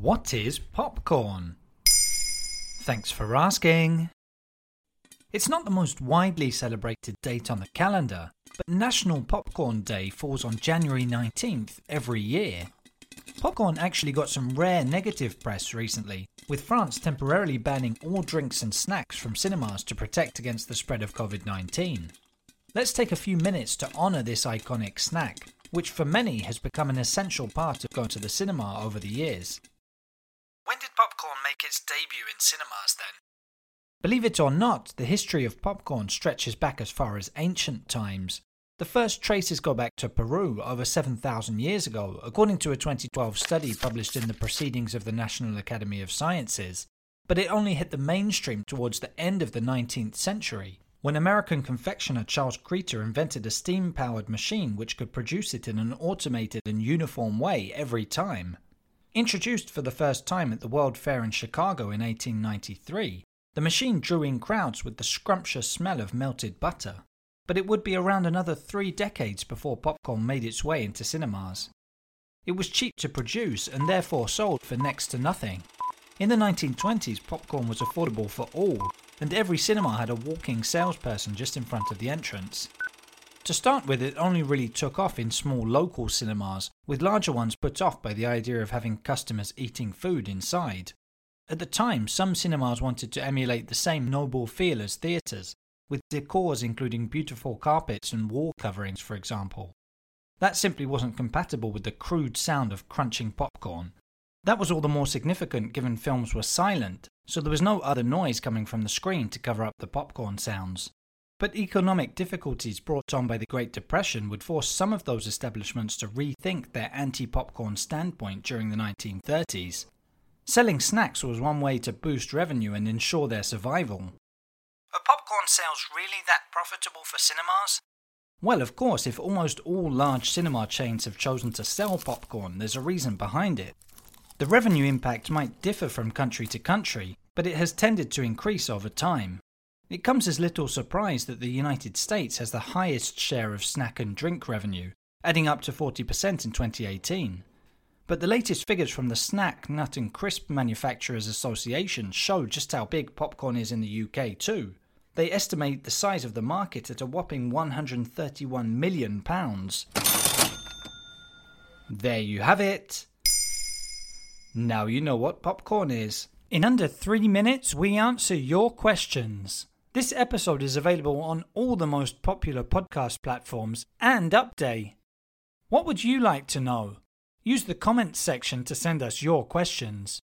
What is popcorn? Thanks for asking. It's not the most widely celebrated date on the calendar, but National Popcorn Day falls on January 19th every year. Popcorn actually got some rare negative press recently, with France temporarily banning all drinks and snacks from cinemas to protect against the spread of COVID 19. Let's take a few minutes to honour this iconic snack, which for many has become an essential part of going to the cinema over the years. Popcorn make its debut in cinemas then? Believe it or not, the history of popcorn stretches back as far as ancient times. The first traces go back to Peru over 7,000 years ago, according to a 2012 study published in the Proceedings of the National Academy of Sciences. But it only hit the mainstream towards the end of the 19th century, when American confectioner Charles Cretors invented a steam powered machine which could produce it in an automated and uniform way every time. Introduced for the first time at the World Fair in Chicago in 1893, the machine drew in crowds with the scrumptious smell of melted butter. But it would be around another three decades before popcorn made its way into cinemas. It was cheap to produce and therefore sold for next to nothing. In the 1920s, popcorn was affordable for all, and every cinema had a walking salesperson just in front of the entrance. To start with, it only really took off in small local cinemas, with larger ones put off by the idea of having customers eating food inside. At the time, some cinemas wanted to emulate the same noble feel as theatres, with decors including beautiful carpets and wall coverings, for example. That simply wasn't compatible with the crude sound of crunching popcorn. That was all the more significant given films were silent, so there was no other noise coming from the screen to cover up the popcorn sounds. But economic difficulties brought on by the Great Depression would force some of those establishments to rethink their anti popcorn standpoint during the 1930s. Selling snacks was one way to boost revenue and ensure their survival. Are popcorn sales really that profitable for cinemas? Well, of course, if almost all large cinema chains have chosen to sell popcorn, there's a reason behind it. The revenue impact might differ from country to country, but it has tended to increase over time. It comes as little surprise that the United States has the highest share of snack and drink revenue, adding up to 40% in 2018. But the latest figures from the Snack, Nut and Crisp Manufacturers Association show just how big popcorn is in the UK too. They estimate the size of the market at a whopping 131 million pounds. There you have it. Now you know what popcorn is. In under 3 minutes we answer your questions. This episode is available on all the most popular podcast platforms and Upday. What would you like to know? Use the comments section to send us your questions.